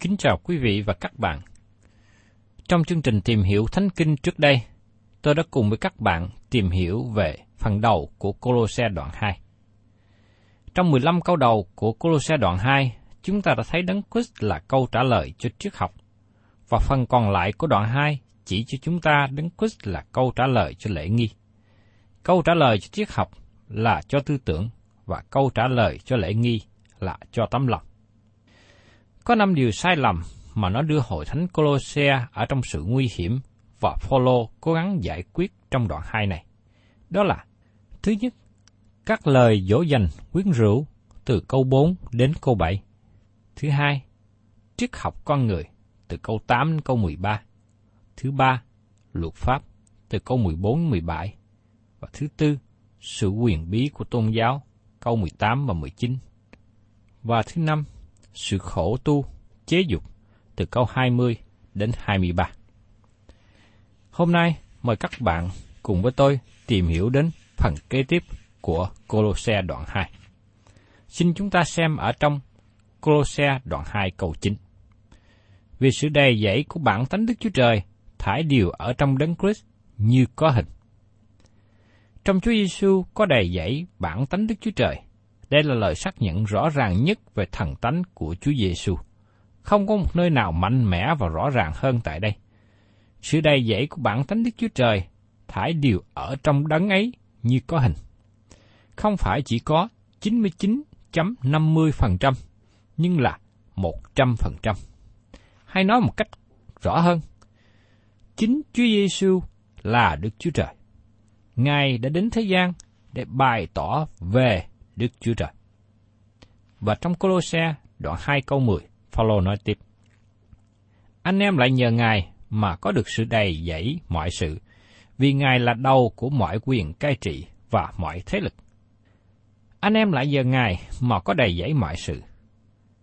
Kính chào quý vị và các bạn. Trong chương trình tìm hiểu Thánh Kinh trước đây, tôi đã cùng với các bạn tìm hiểu về phần đầu của Colosse đoạn 2. Trong 15 câu đầu của Colosse đoạn 2, chúng ta đã thấy Đấng Christ là câu trả lời cho triết học, và phần còn lại của đoạn 2 chỉ cho chúng ta Đấng Christ là câu trả lời cho lễ nghi. Câu trả lời cho triết học là cho tư tưởng, và câu trả lời cho lễ nghi là cho tấm lòng. Có năm điều sai lầm mà nó đưa hội thánh Colosse ở trong sự nguy hiểm và Phaolô cố gắng giải quyết trong đoạn 2 này. Đó là Thứ nhất, các lời dỗ dành quyến rũ từ câu 4 đến câu 7. Thứ hai, triết học con người từ câu 8 đến câu 13. Thứ ba, luật pháp từ câu 14 đến 17. Và thứ tư, sự quyền bí của tôn giáo câu 18 và 19. Và thứ năm, sự khổ tu, chế dục từ câu 20 đến 23. Hôm nay, mời các bạn cùng với tôi tìm hiểu đến phần kế tiếp của Colosse đoạn 2. Xin chúng ta xem ở trong Colosse đoạn 2 câu 9. Vì sự đầy dẫy của bản tánh Đức Chúa Trời thải điều ở trong đấng Christ như có hình. Trong Chúa Giêsu có đầy dẫy bản tánh Đức Chúa Trời. Đây là lời xác nhận rõ ràng nhất về thần tánh của Chúa Giêsu. Không có một nơi nào mạnh mẽ và rõ ràng hơn tại đây. Sự đầy dẫy của bản tánh Đức Chúa Trời thải điều ở trong đấng ấy như có hình. Không phải chỉ có 99.50%, nhưng là 100%. Hay nói một cách rõ hơn, chính Chúa Giêsu là Đức Chúa Trời. Ngài đã đến thế gian để bày tỏ về Đức Chúa Trời. Và trong Colosse đoạn 2 câu 10, Phaolô nói tiếp: Anh em lại nhờ Ngài mà có được sự đầy dẫy mọi sự, vì Ngài là đầu của mọi quyền cai trị và mọi thế lực. Anh em lại nhờ Ngài mà có đầy dẫy mọi sự.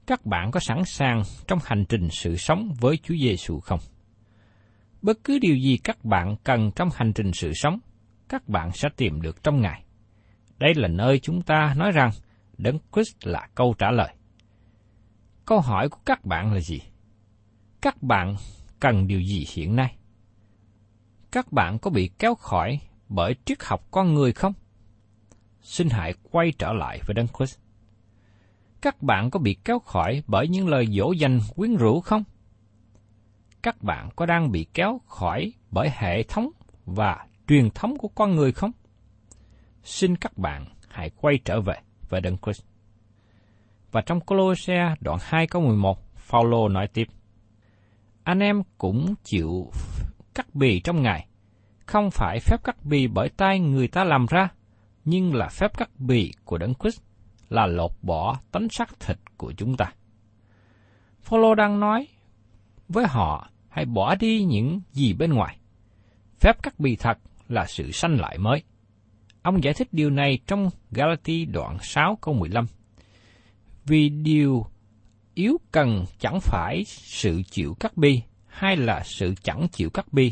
Các bạn có sẵn sàng trong hành trình sự sống với Chúa Giêsu không? Bất cứ điều gì các bạn cần trong hành trình sự sống, các bạn sẽ tìm được trong Ngài. Đây là nơi chúng ta nói rằng Đấng Christ là câu trả lời. Câu hỏi của các bạn là gì? Các bạn cần điều gì hiện nay? Các bạn có bị kéo khỏi bởi triết học con người không? Xin hãy quay trở lại với Đấng Christ. Các bạn có bị kéo khỏi bởi những lời dỗ dành quyến rũ không? các bạn có đang bị kéo khỏi bởi hệ thống và truyền thống của con người không? Xin các bạn hãy quay trở về với Đấng Christ. Và trong Colosse đoạn 2 câu 11, Phaolô nói tiếp: Anh em cũng chịu cắt bì trong Ngài, không phải phép cắt bì bởi tay người ta làm ra, nhưng là phép cắt bì của Đấng Christ, là lột bỏ tánh xác thịt của chúng ta. Phaolô đang nói với họ hãy bỏ đi những gì bên ngoài. Phép cắt bì thật là sự sanh lại mới. Ông giải thích điều này trong Galati đoạn 6 câu 15. Vì điều yếu cần chẳng phải sự chịu cắt bi, hay là sự chẳng chịu cắt bi,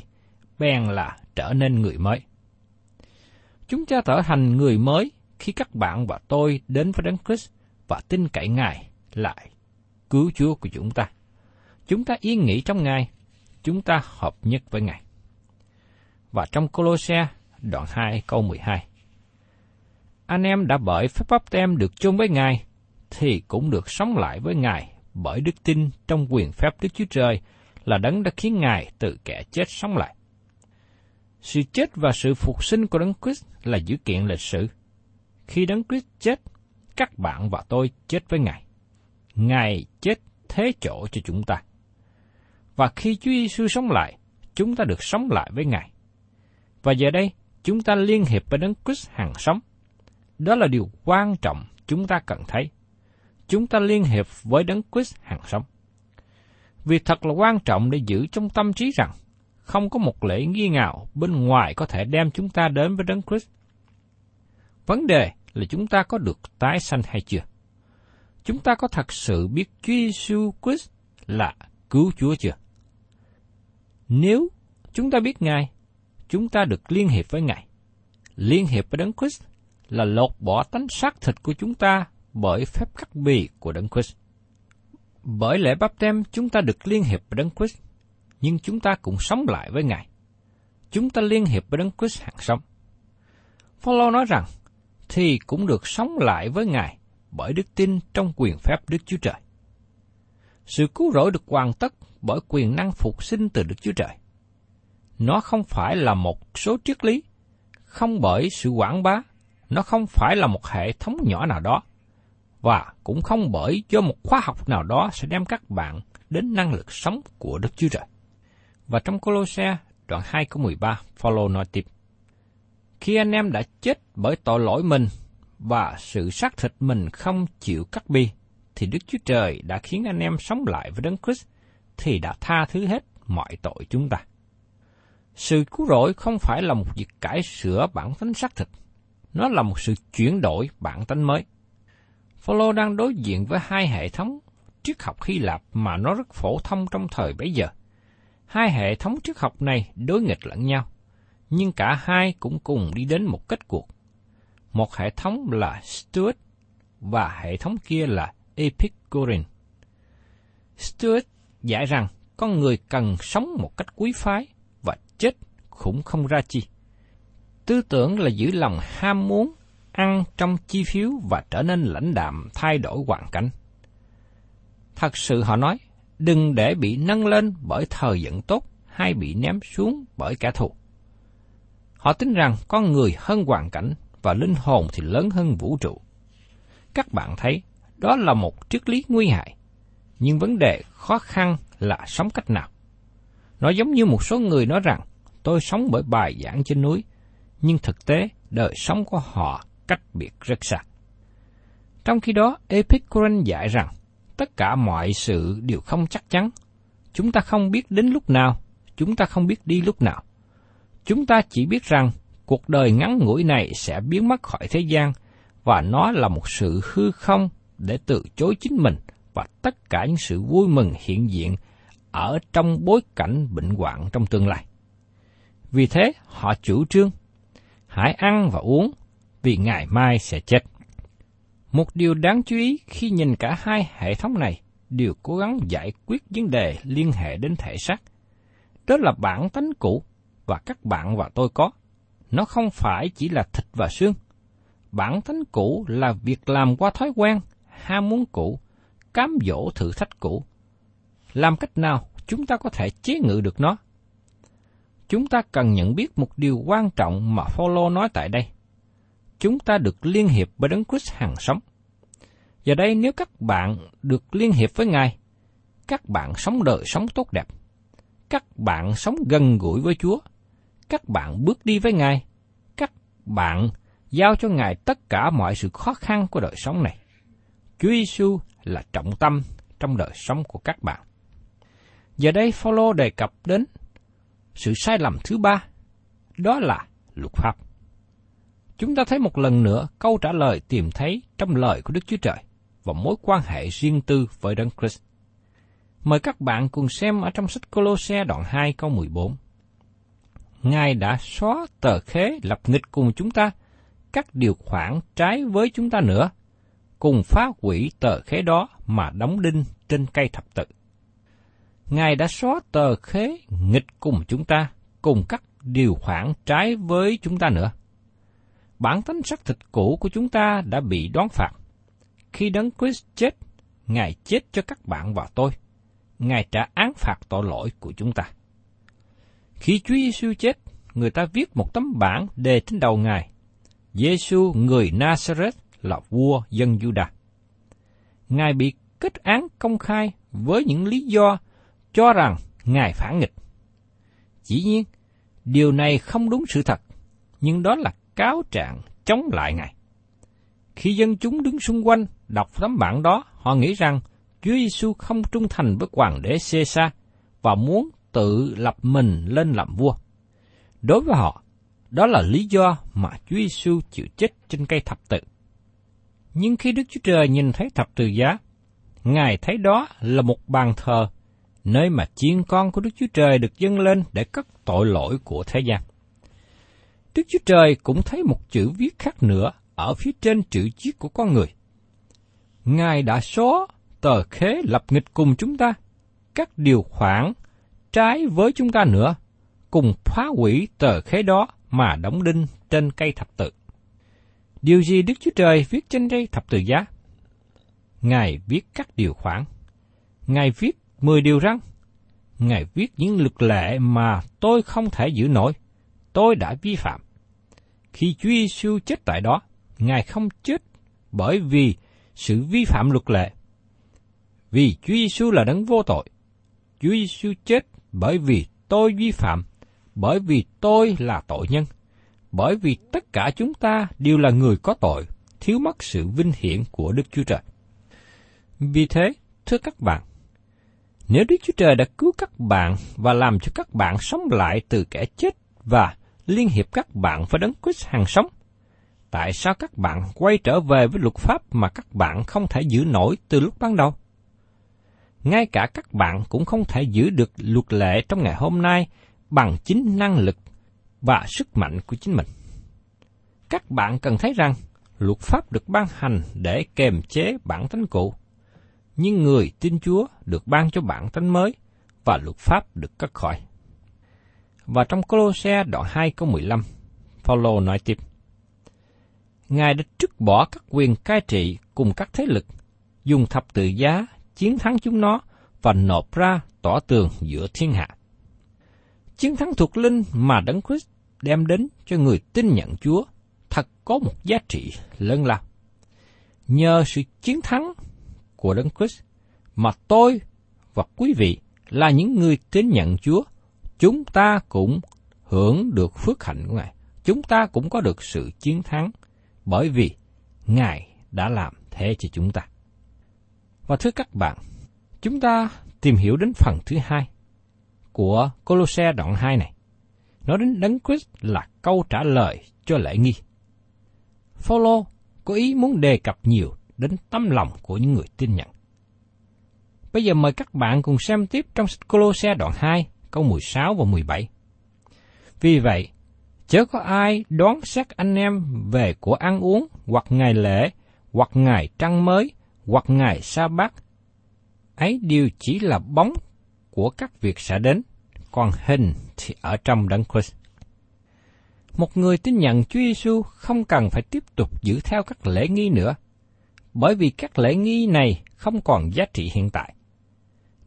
bèn là trở nên người mới. Chúng ta trở thành người mới khi các bạn và tôi đến với Đấng Christ và tin cậy Ngài lại cứu Chúa của chúng ta. Chúng ta yên nghỉ trong Ngài, chúng ta hợp nhất với Ngài. Và trong Colosse đoạn 2 câu 12. Anh em đã bởi phép bắp tem được chung với Ngài, thì cũng được sống lại với Ngài bởi đức tin trong quyền phép Đức Chúa Trời là đấng đã khiến Ngài từ kẻ chết sống lại. Sự chết và sự phục sinh của Đấng Christ là dữ kiện lịch sử. Khi Đấng Christ chết, các bạn và tôi chết với Ngài. Ngài chết thế chỗ cho chúng ta. Và khi Chúa Giêsu sống lại, chúng ta được sống lại với Ngài. Và giờ đây, chúng ta liên hiệp với Đấng Christ hàng sống. Đó là điều quan trọng chúng ta cần thấy. Chúng ta liên hiệp với Đấng Christ hàng sống. Việc thật là quan trọng để giữ trong tâm trí rằng không có một lễ nghi ngạo bên ngoài có thể đem chúng ta đến với Đấng Christ. Vấn đề là chúng ta có được tái sanh hay chưa? Chúng ta có thật sự biết Chúa Giêsu Christ là cứu Chúa chưa? Nếu chúng ta biết Ngài, chúng ta được liên hiệp với Ngài. Liên hiệp với Đấng Christ là lột bỏ tánh xác thịt của chúng ta bởi phép cắt bì của Đấng Christ. Bởi lễ bắp tem chúng ta được liên hiệp với Đấng Christ, nhưng chúng ta cũng sống lại với Ngài. Chúng ta liên hiệp với Đấng Christ hàng sống. Phaolô nói rằng, thì cũng được sống lại với Ngài bởi đức tin trong quyền phép Đức Chúa Trời. Sự cứu rỗi được hoàn tất bởi quyền năng phục sinh từ Đức Chúa Trời. Nó không phải là một số triết lý, không bởi sự quảng bá, nó không phải là một hệ thống nhỏ nào đó, và cũng không bởi do một khoa học nào đó sẽ đem các bạn đến năng lực sống của Đức Chúa Trời. Và trong Colosse đoạn 2 câu 13, Phaolô nói tiếp: Khi anh em đã chết bởi tội lỗi mình và sự xác thịt mình không chịu cắt bi, thì Đức Chúa Trời đã khiến anh em sống lại với Đấng Christ, thì đã tha thứ hết mọi tội chúng ta. Sự cứu rỗi không phải là một việc cải sửa bản tính xác thịt, nó là một sự chuyển đổi bản tính mới. Phaolô đang đối diện với hai hệ thống triết học Hy Lạp mà nó rất phổ thông trong thời bấy giờ. Hai hệ thống triết học này đối nghịch lẫn nhau, nhưng cả hai cũng cùng đi đến một kết cuộc. Một hệ thống là Stuart và hệ thống kia là Epicurean. Stuart giải rằng con người cần sống một cách quý phái và chết cũng không ra chi. Tư tưởng là giữ lòng ham muốn ăn trong chi phiếu và trở nên lãnh đạm thay đổi hoàn cảnh. Thật sự họ nói, đừng để bị nâng lên bởi thời giận tốt hay bị ném xuống bởi kẻ thù. Họ tin rằng con người hơn hoàn cảnh và linh hồn thì lớn hơn vũ trụ. Các bạn thấy, đó là một triết lý nguy hại. Nhưng vấn đề khó khăn là sống cách nào. Nó giống như một số người nói rằng, tôi sống bởi bài giảng trên núi, nhưng thực tế đời sống của họ cách biệt rất xa. Trong khi đó, Epicurus dạy rằng, tất cả mọi sự đều không chắc chắn. Chúng ta không biết đến lúc nào, chúng ta không biết đi lúc nào. Chúng ta chỉ biết rằng cuộc đời ngắn ngủi này sẽ biến mất khỏi thế gian và nó là một sự hư không để từ chối chính mình và tất cả những sự vui mừng hiện diện ở trong bối cảnh bệnh hoạn trong tương lai. Vì thế, họ chủ trương, hãy ăn và uống, vì ngày mai sẽ chết. Một điều đáng chú ý khi nhìn cả hai hệ thống này đều cố gắng giải quyết vấn đề liên hệ đến thể xác. Đó là bản tánh cũ và các bạn và tôi có. Nó không phải chỉ là thịt và xương. Bản tánh cũ là việc làm qua thói quen, ham muốn cũ, cám dỗ thử thách cũ. Làm cách nào chúng ta có thể chế ngự được nó. Chúng ta cần nhận biết một điều quan trọng mà Phaolô nói tại đây. Chúng ta được liên hiệp với Đấng Christ hàng sống. Giờ đây nếu các bạn được liên hiệp với Ngài, các bạn sống đời sống tốt đẹp. Các bạn sống gần gũi với Chúa. Các bạn bước đi với Ngài. Các bạn giao cho Ngài tất cả mọi sự khó khăn của đời sống này. Chúa Giêsu là trọng tâm trong đời sống của các bạn. Giờ đây Phaolô đề cập đến sự sai lầm thứ ba, đó là luật pháp. Chúng ta thấy một lần nữa câu trả lời tìm thấy trong lời của Đức Chúa Trời và mối quan hệ riêng tư với Đấng Christ. Mời các bạn cùng xem ở trong sách Colosse đoạn 2 câu 14. Ngài đã xóa tờ khế lập nghịch cùng chúng ta, các điều khoản trái với chúng ta nữa, cùng phá hủy tờ khế đó mà đóng đinh trên cây thập tự. Ngài đã xóa tờ khế nghịch cùng chúng ta, cùng các điều khoản trái với chúng ta nữa. Bản tính sắc thịt cũ của chúng ta đã bị đoán phạt. Khi Đấng Christ chết, Ngài chết cho các bạn và tôi. Ngài trả án phạt tội lỗi của chúng ta. Khi Chúa Giêsu chết, người ta viết một tấm bảng đề trên đầu Ngài. Giêsu người Nazareth là vua dân Juda. Ngài bị kết án công khai với những lý do cho rằng Ngài phản nghịch. Chỉ nhiên, điều này không đúng sự thật, nhưng đó là cáo trạng chống lại Ngài. Khi dân chúng đứng xung quanh đọc tấm bản đó, họ nghĩ rằng Chúa Giêsu không trung thành với hoàng đế Caesar và muốn tự lập mình lên làm vua. Đối với họ, đó là lý do mà Chúa Giêsu chịu chết trên cây thập tự. Nhưng khi Đức Chúa Trời nhìn thấy thập tự giá, Ngài thấy đó là một bàn thờ, nơi mà chiên con của Đức Chúa Trời được dâng lên để cất tội lỗi của thế gian. Đức Chúa Trời cũng thấy một chữ viết khác nữa ở phía trên chữ chiếc của con người. Ngài đã xóa tờ khế lập nghịch cùng chúng ta, các điều khoản trái với chúng ta nữa, cùng phá hủy tờ khế đó mà đóng đinh trên cây thập tự. Điều gì Đức Chúa Trời viết trên cây thập tự giá? Ngài viết các điều khoản. Ngài viết mười điều răn. Ngài viết những luật lệ mà tôi không thể giữ nổi. Tôi đã vi phạm. Khi Chúa Giêsu chết tại đó, Ngài không chết bởi vì sự vi phạm luật lệ. Vì Chúa Giêsu là đấng vô tội. Chúa Giêsu chết bởi vì tôi vi phạm, bởi vì tôi là tội nhân, bởi vì tất cả chúng ta đều là người có tội, thiếu mất sự vinh hiển của Đức Chúa Trời. Vì thế, thưa các bạn, nếu Đức Chúa Trời đã cứu các bạn và làm cho các bạn sống lại từ kẻ chết và liên hiệp các bạn với đấng Christ hàng sống, tại sao các bạn quay trở về với luật pháp mà các bạn không thể giữ nổi từ lúc ban đầu? Ngay cả các bạn cũng không thể giữ được luật lệ trong ngày hôm nay bằng chính năng lực và sức mạnh của chính mình. Các bạn cần thấy rằng luật pháp được ban hành để kềm chế bản tính cũ, nhưng người tin Chúa được ban cho bản tánh mới và luật pháp được cất khỏi. Và trong Colosse đoạn 2 câu 15, Paulo nói tiếp: Ngài đã trút bỏ các quyền cai trị cùng các thế lực, dùng thập tự giá chiến thắng chúng nó và nộp ra tỏ tường giữa thiên hạ. Chiến thắng thuộc linh mà Đấng Christ đem đến cho người tin nhận Chúa thật có một giá trị lớn lao. Nhờ sự chiến thắng của Đấng Christ mà tôi và quý vị là những người tin nhận Chúa, chúng ta cũng hưởng được phước hạnh của Ngài. Chúng ta cũng có được sự chiến thắng bởi vì Ngài đã làm thế cho chúng ta. Và thưa các bạn, chúng ta tìm hiểu đến phần thứ hai của Colosse đoạn 2 này. Nói đến Đấng Christ là câu trả lời cho lễ nghi. Phaolô có ý muốn đề cập nhiều đến tâm lòng của những người tin nhận. Bây giờ mời các bạn cùng xem tiếp trong sách Colosse đoạn 2, câu 16 và 17. Vì vậy, chớ có ai đoán xét anh em về của ăn uống, hoặc ngày lễ, hoặc ngày trăng mới, hoặc ngày sa bát. Ấy đều chỉ là bóng của các việc sẽ đến, còn hình thì ở trong đấng Christ. Một người tin nhận Chúa Giêsu không cần phải tiếp tục giữ theo các lễ nghi nữa, bởi vì các lễ nghi này không còn giá trị hiện tại.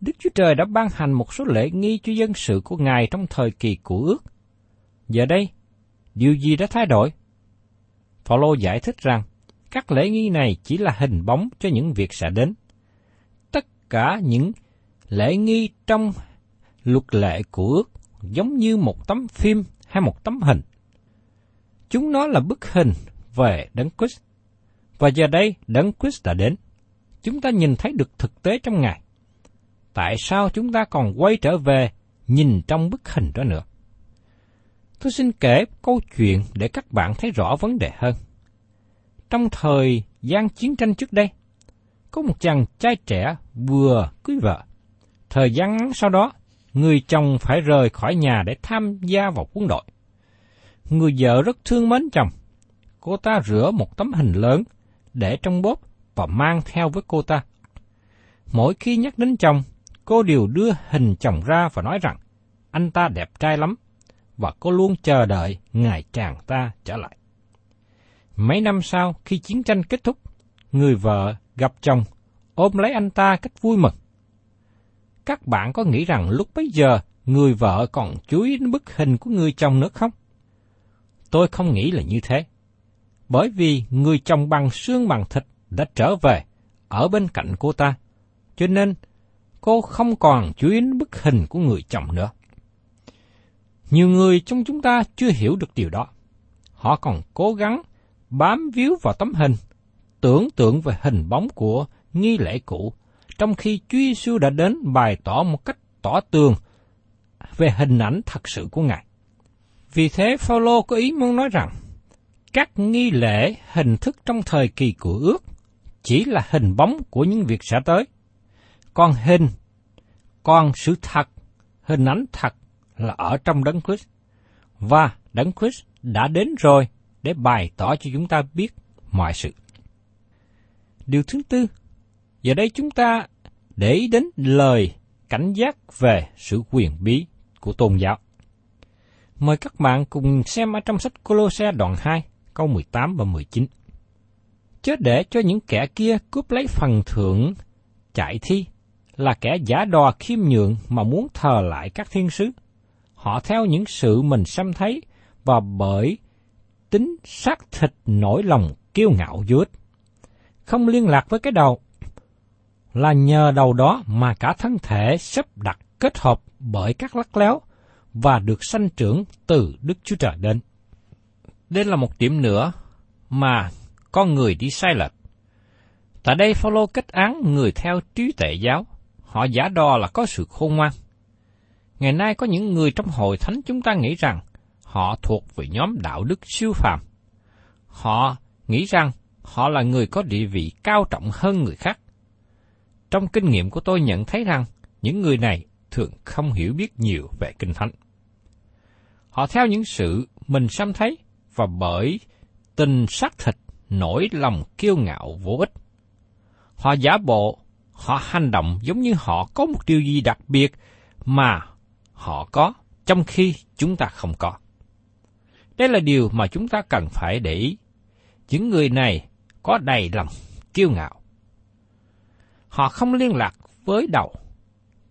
Đức Chúa Trời đã ban hành một số lễ nghi cho dân sự của Ngài trong thời kỳ của ước. Giờ đây, điều gì đã thay đổi? Phaolô giải thích rằng, các lễ nghi này chỉ là hình bóng cho những việc sẽ đến. Tất cả những lễ nghi trong luật lệ của ước giống như một tấm phim hay một tấm hình. Chúng nó là bức hình về Đấng Christ. Và giờ đây, Đấng Christ đã đến. Chúng ta nhìn thấy được thực tế trong Ngài. Tại sao chúng ta còn quay trở về nhìn trong bức hình đó nữa? Tôi xin kể câu chuyện để các bạn thấy rõ vấn đề hơn. Trong thời gian chiến tranh trước đây, có một chàng trai trẻ vừa cưới vợ. Thời gian ngắn sau đó, người chồng phải rời khỏi nhà để tham gia vào quân đội. Người vợ rất thương mến chồng. Cô ta rửa một tấm hình lớn để trong bóp và mang theo với cô ta. Mỗi khi nhắc đến chồng, cô đều đưa hình chồng ra và nói rằng anh ta đẹp trai lắm và cô luôn chờ đợi ngày chàng ta trở lại. Mấy năm sau, khi chiến tranh kết thúc, người vợ gặp chồng, ôm lấy anh ta cách vui mừng. Các bạn có nghĩ rằng lúc bấy giờ người vợ còn chú ý đến bức hình của người chồng nữa không? Tôi không nghĩ là như thế. Bởi vì người chồng bằng xương bằng thịt đã trở về ở bên cạnh cô ta, cho nên cô không còn chú ý đến bức hình của người chồng nữa. Nhiều người trong chúng ta chưa hiểu được điều đó. Họ còn cố gắng bám víu vào tấm hình, tưởng tượng về hình bóng của nghi lễ cũ, trong khi Chúa Giêsu đã đến bày tỏ một cách tỏ tường về hình ảnh thật sự của Ngài. Vì thế Phaolô có ý muốn nói rằng các nghi lễ hình thức trong thời kỳ của ước chỉ là hình bóng của những việc sẽ tới. Còn hình, còn sự thật, hình ảnh thật là ở trong Đấng Christ. Và Đấng Christ đã đến rồi để bày tỏ cho chúng ta biết mọi sự. Điều thứ tư, giờ đây chúng ta để ý đến lời cảnh giác về sự quyền bí của tôn giáo. Mời các bạn cùng xem ở trong sách Colosse đoạn 2, câu 18 và 19. Chớ để cho những kẻ kia cướp lấy phần thưởng chạy thi, là kẻ giả đò khiêm nhượng mà muốn thờ lại các thiên sứ. Họ theo những sự mình xem thấy và bởi tính xác thịt nổi lòng kiêu ngạo vô ích. Không liên lạc với cái đầu, là nhờ đầu đó mà cả thân thể sắp đặt kết hợp bởi các lắc léo và được sanh trưởng từ Đức Chúa Trời đến. Đây là một điểm nữa mà con người đi sai lệch. Tại đây Phaolô kết án người theo trí tuệ giáo, họ giả đò là có sự khôn ngoan. Ngày nay có những người trong hội thánh chúng ta nghĩ rằng họ thuộc về nhóm đạo đức siêu phàm. Họ nghĩ rằng họ là người có địa vị cao trọng hơn người khác. Trong kinh nghiệm của tôi nhận thấy rằng những người này thường không hiểu biết nhiều về kinh thánh. Họ theo những sự mình xem thấy và bởi tình xác thịt nổi lòng kiêu ngạo vô ích. Họ giả bộ, họ hành động giống như họ có một điều gì đặc biệt mà họ có, trong khi chúng ta không có. Đây là điều mà chúng ta cần phải để ý. Những người này có đầy lòng kiêu ngạo. Họ không liên lạc với đầu.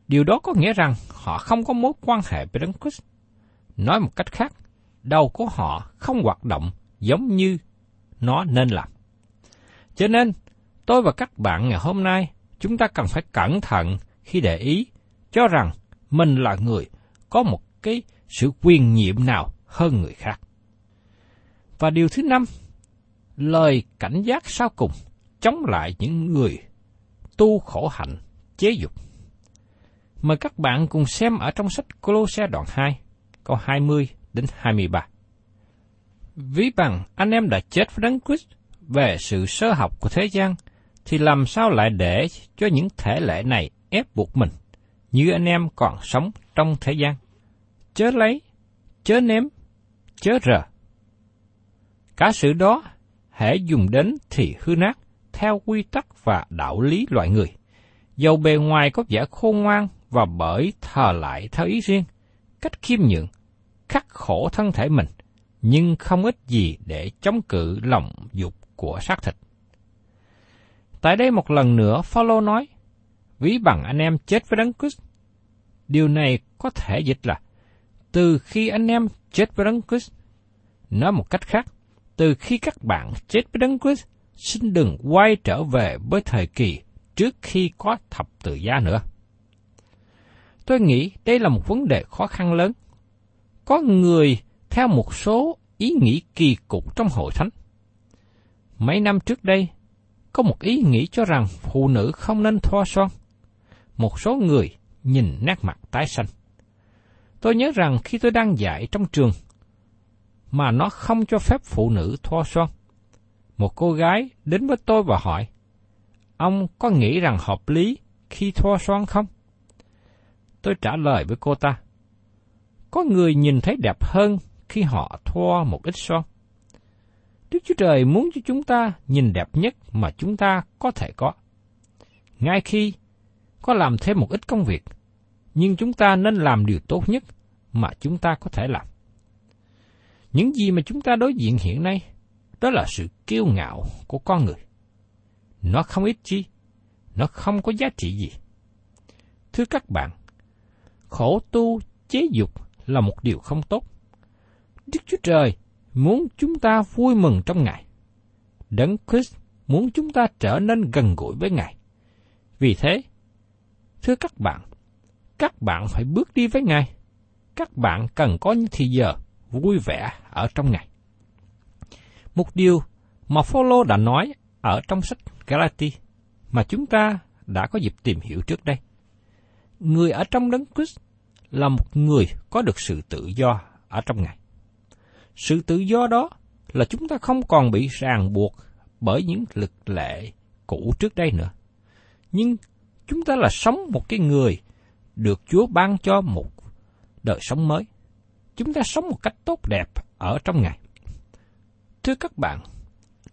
Điều đó có nghĩa rằng họ không có mối quan hệ với Đấng Christ. Nói một cách khác, đầu của họ không hoạt động giống như nó nên làm. Cho nên, tôi và các bạn ngày hôm nay, chúng ta cần phải cẩn thận khi để ý cho rằng mình là người có một cái sự quyền nhiệm nào hơn người khác. Và điều thứ năm, lời cảnh giác sau cùng chống lại những người tu khổ hạnh, chế dục. Mời các bạn cùng xem ở trong sách Colosse đoạn 2, câu 20 đến 23. Ví bằng anh em đã chết với Đấng Christ về sự sơ học của thế gian, thì làm sao lại để cho những thể lệ này ép buộc mình, như anh em còn sống trong thế gian? Chớ lấy, chớ ném, chớ rờ. Cả sự đó, hãy dùng đến thì hư nát, theo quy tắc và đạo lý loại người. Dầu bề ngoài có vẻ khôn ngoan và bởi thờ lại theo ý riêng, cách khiêm nhượng, khắc khổ thân thể mình, nhưng không ít gì để chống cự lòng dục của xác thịt. Tại đây một lần nữa, Phaolô nói, ví bằng anh em chết với Đấng Christ. Điều này có thể dịch là từ khi anh em chết với Đấng Christ. Nói một cách khác, từ khi các bạn chết với Đấng Christ, xin đừng quay trở về với thời kỳ trước khi có thập tự giá nữa. Tôi nghĩ đây là một vấn đề khó khăn lớn. Có người theo một số ý nghĩ kỳ cục trong hội thánh. Mấy năm trước đây, có một ý nghĩ cho rằng phụ nữ không nên thoa son. Một số người nhìn nét mặt tái xanh. Tôi nhớ rằng khi tôi đang dạy trong trường, mà nó không cho phép phụ nữ thoa son. Một cô gái đến với tôi và hỏi, ông có nghĩ rằng hợp lý khi thoa son không? Tôi trả lời với cô ta, có người nhìn thấy đẹp hơn khi họ thoa một ít son. Đức Chúa Trời muốn cho chúng ta nhìn đẹp nhất mà chúng ta có thể có. Ngay khi có làm thêm một ít công việc, nhưng chúng ta nên làm điều tốt nhất mà chúng ta có thể làm. Những gì mà chúng ta đối diện hiện nay, đó là sự kiêu ngạo của con người. Nó không ít chi, nó không có giá trị gì. Thưa các bạn, khổ tu chế dục là một điều không tốt. Đức Chúa Trời muốn chúng ta vui mừng trong Ngài. Đấng Christ muốn chúng ta trở nên gần gũi với Ngài. Vì thế, thưa các bạn, các bạn phải bước đi với Ngài. Các bạn cần có những thì giờ vui vẻ ở trong Ngài. Một điều mà Phaolô đã nói ở trong sách Galati mà chúng ta đã có dịp tìm hiểu trước đây. Người ở trong đấng Christ là một người có được sự tự do ở trong Ngài. Sự tự do đó là chúng ta không còn bị ràng buộc bởi những lực lệ cũ trước đây nữa. Nhưng chúng ta là sống một cái người được Chúa ban cho một đời sống mới. Chúng ta sống một cách tốt đẹp ở trong Ngài. Thưa các bạn,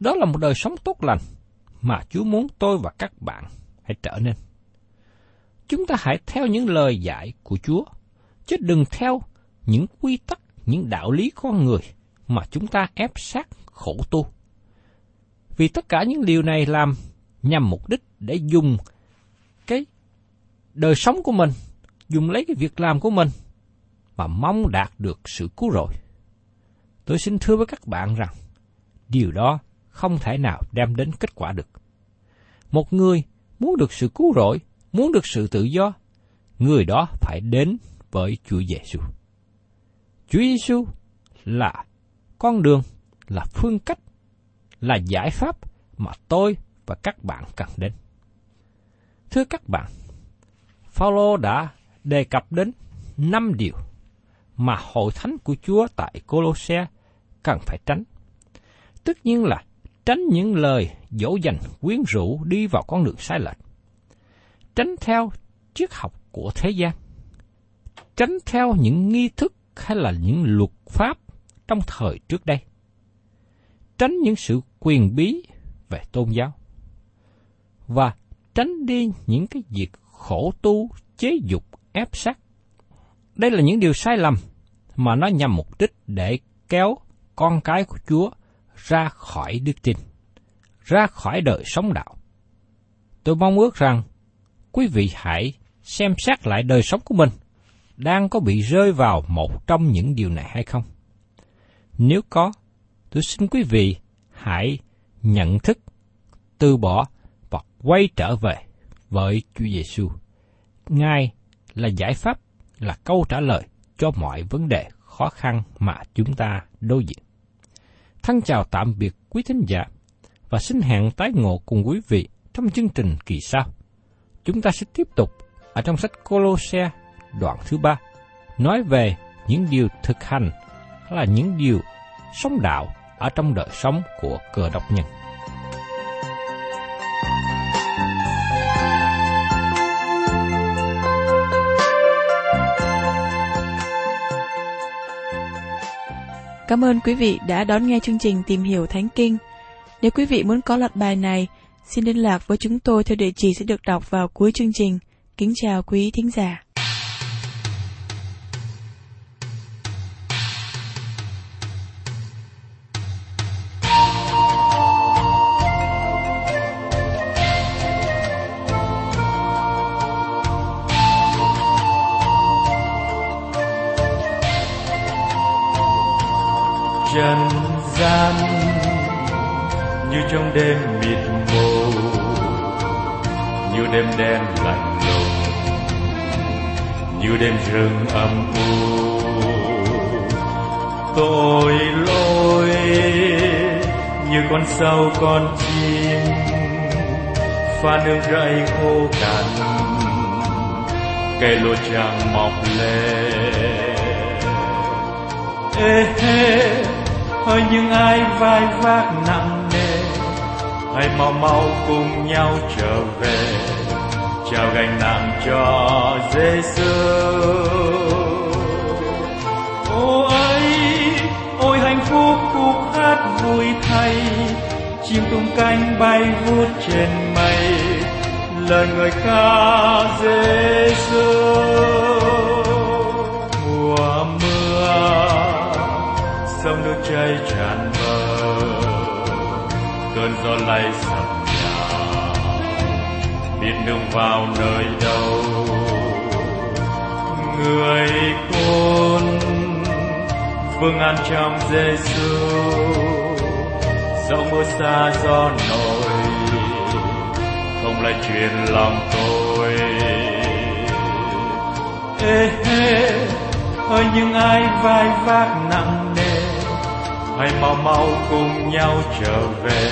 đó là một đời sống tốt lành mà Chúa muốn tôi và các bạn hãy trở nên. Chúng ta hãy theo những lời dạy của Chúa, chứ đừng theo những quy tắc, những đạo lý con người mà chúng ta ép sát khổ tu. Vì tất cả những điều này làm nhằm mục đích để dùng cái đời sống của mình, dùng lấy cái việc làm của mình mà mong đạt được sự cứu rỗi. Tôi xin thưa với các bạn rằng, điều đó không thể nào đem đến kết quả được. Một người muốn được sự cứu rỗi, muốn được sự tự do, người đó phải đến với Chúa Giêsu. Chúa Giêsu là con đường, là phương cách, là giải pháp mà tôi và các bạn cần đến. Thưa các bạn, Phaolô đã đề cập đến năm điều mà hội thánh của Chúa tại Colosse cần phải tránh. Tất nhiên là tránh những lời dỗ dành quyến rũ đi vào con đường sai lệch. Tránh theo triết học của thế gian. Tránh theo những nghi thức hay là những luật pháp trong thời trước đây. Tránh những sự quyền bí về tôn giáo. Và tránh đi những cái việc khổ tu, chế dục, ép sát. Đây là những điều sai lầm mà nó nhằm mục đích để kéo con cái của Chúa ra khỏi đức tin, ra khỏi đời sống đạo. Tôi mong ước rằng quý vị hãy xem xét lại đời sống của mình đang có bị rơi vào một trong những điều này hay không. Nếu có, tôi xin quý vị hãy nhận thức, từ bỏ và quay trở về với Chúa Giêsu. Ngài là giải pháp, là câu trả lời cho mọi vấn đề khó khăn mà chúng ta đối diện. Thân chào tạm biệt quý thính giả và xin hẹn tái ngộ cùng quý vị trong chương trình kỳ sau. Chúng ta sẽ tiếp tục ở trong sách Colosse đoạn thứ ba nói về những điều thực hành là những điều sống đạo ở trong đời sống của cờ độc nhân. Cảm ơn quý vị đã đón nghe chương trình Tìm hiểu Thánh Kinh. Nếu quý vị muốn có loạt bài này, xin liên lạc với chúng tôi theo địa chỉ sẽ được đọc vào cuối chương trình. Kính chào quý thính giả. Gian như trong đêm mịt mù, như đêm đen lạnh lùng, như đêm rừng âm u. Tội lỗi như con sâu con chim, pha nương rẫy khô cằn cây lúa chẳng mọc lên. Ê hê hỡi những ai vai vác nặng nề, hãy mau mau cùng nhau trở về. Trao gánh nặng cho Giêsu ô ấy, ôi hạnh phúc, khúc hát vui thay. Chim tung cánh bay vút trên mây. Lời người ca Giêsu cháy tràn bờ. Cơn gió lay sập nhà biết đường vào nơi đâu? Người con vương an trong Giêsu dẫu mưa xa gió nổi, không lại truyền lòng tôi. Ê hê ơi, những ai vai vác nặng hãy mau mau cùng nhau trở về,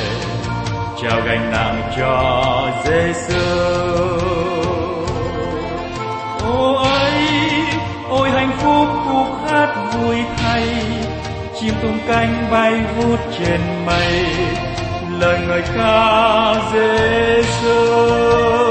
trao gánh nặng cho Giêsu ô ấy ôi, hạnh phúc khúc hát vui thay, chim tung cánh bay vút trên mây, lời người ca Giêsu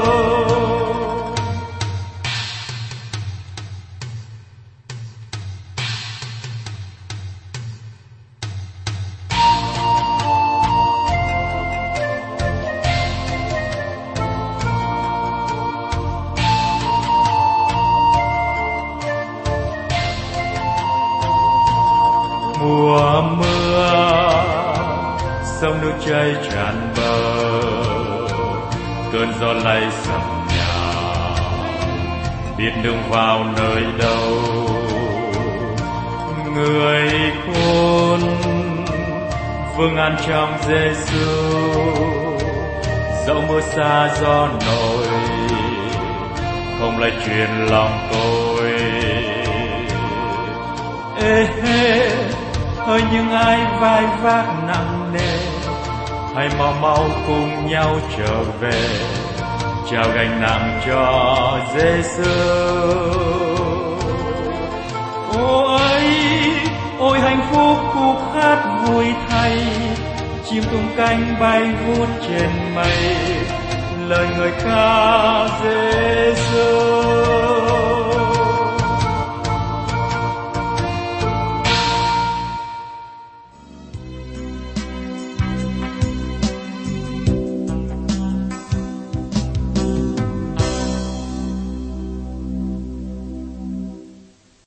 cơn sầm lay nhà biết đường vào nơi đâu, người khôn vương an trong Giêsu dẫu mưa xa gió nổi, không lại truyền lòng tôi. Ê, hê hỡi những ai vai vác nặng nề, hãy mau mau cùng nhau trở về trao gánh nặng cho Giêsu Ôi ấy ôi hạnh phúc khúc hát vui thay. Chim tung cánh bay vút trên mây. Lời người ca Giêsu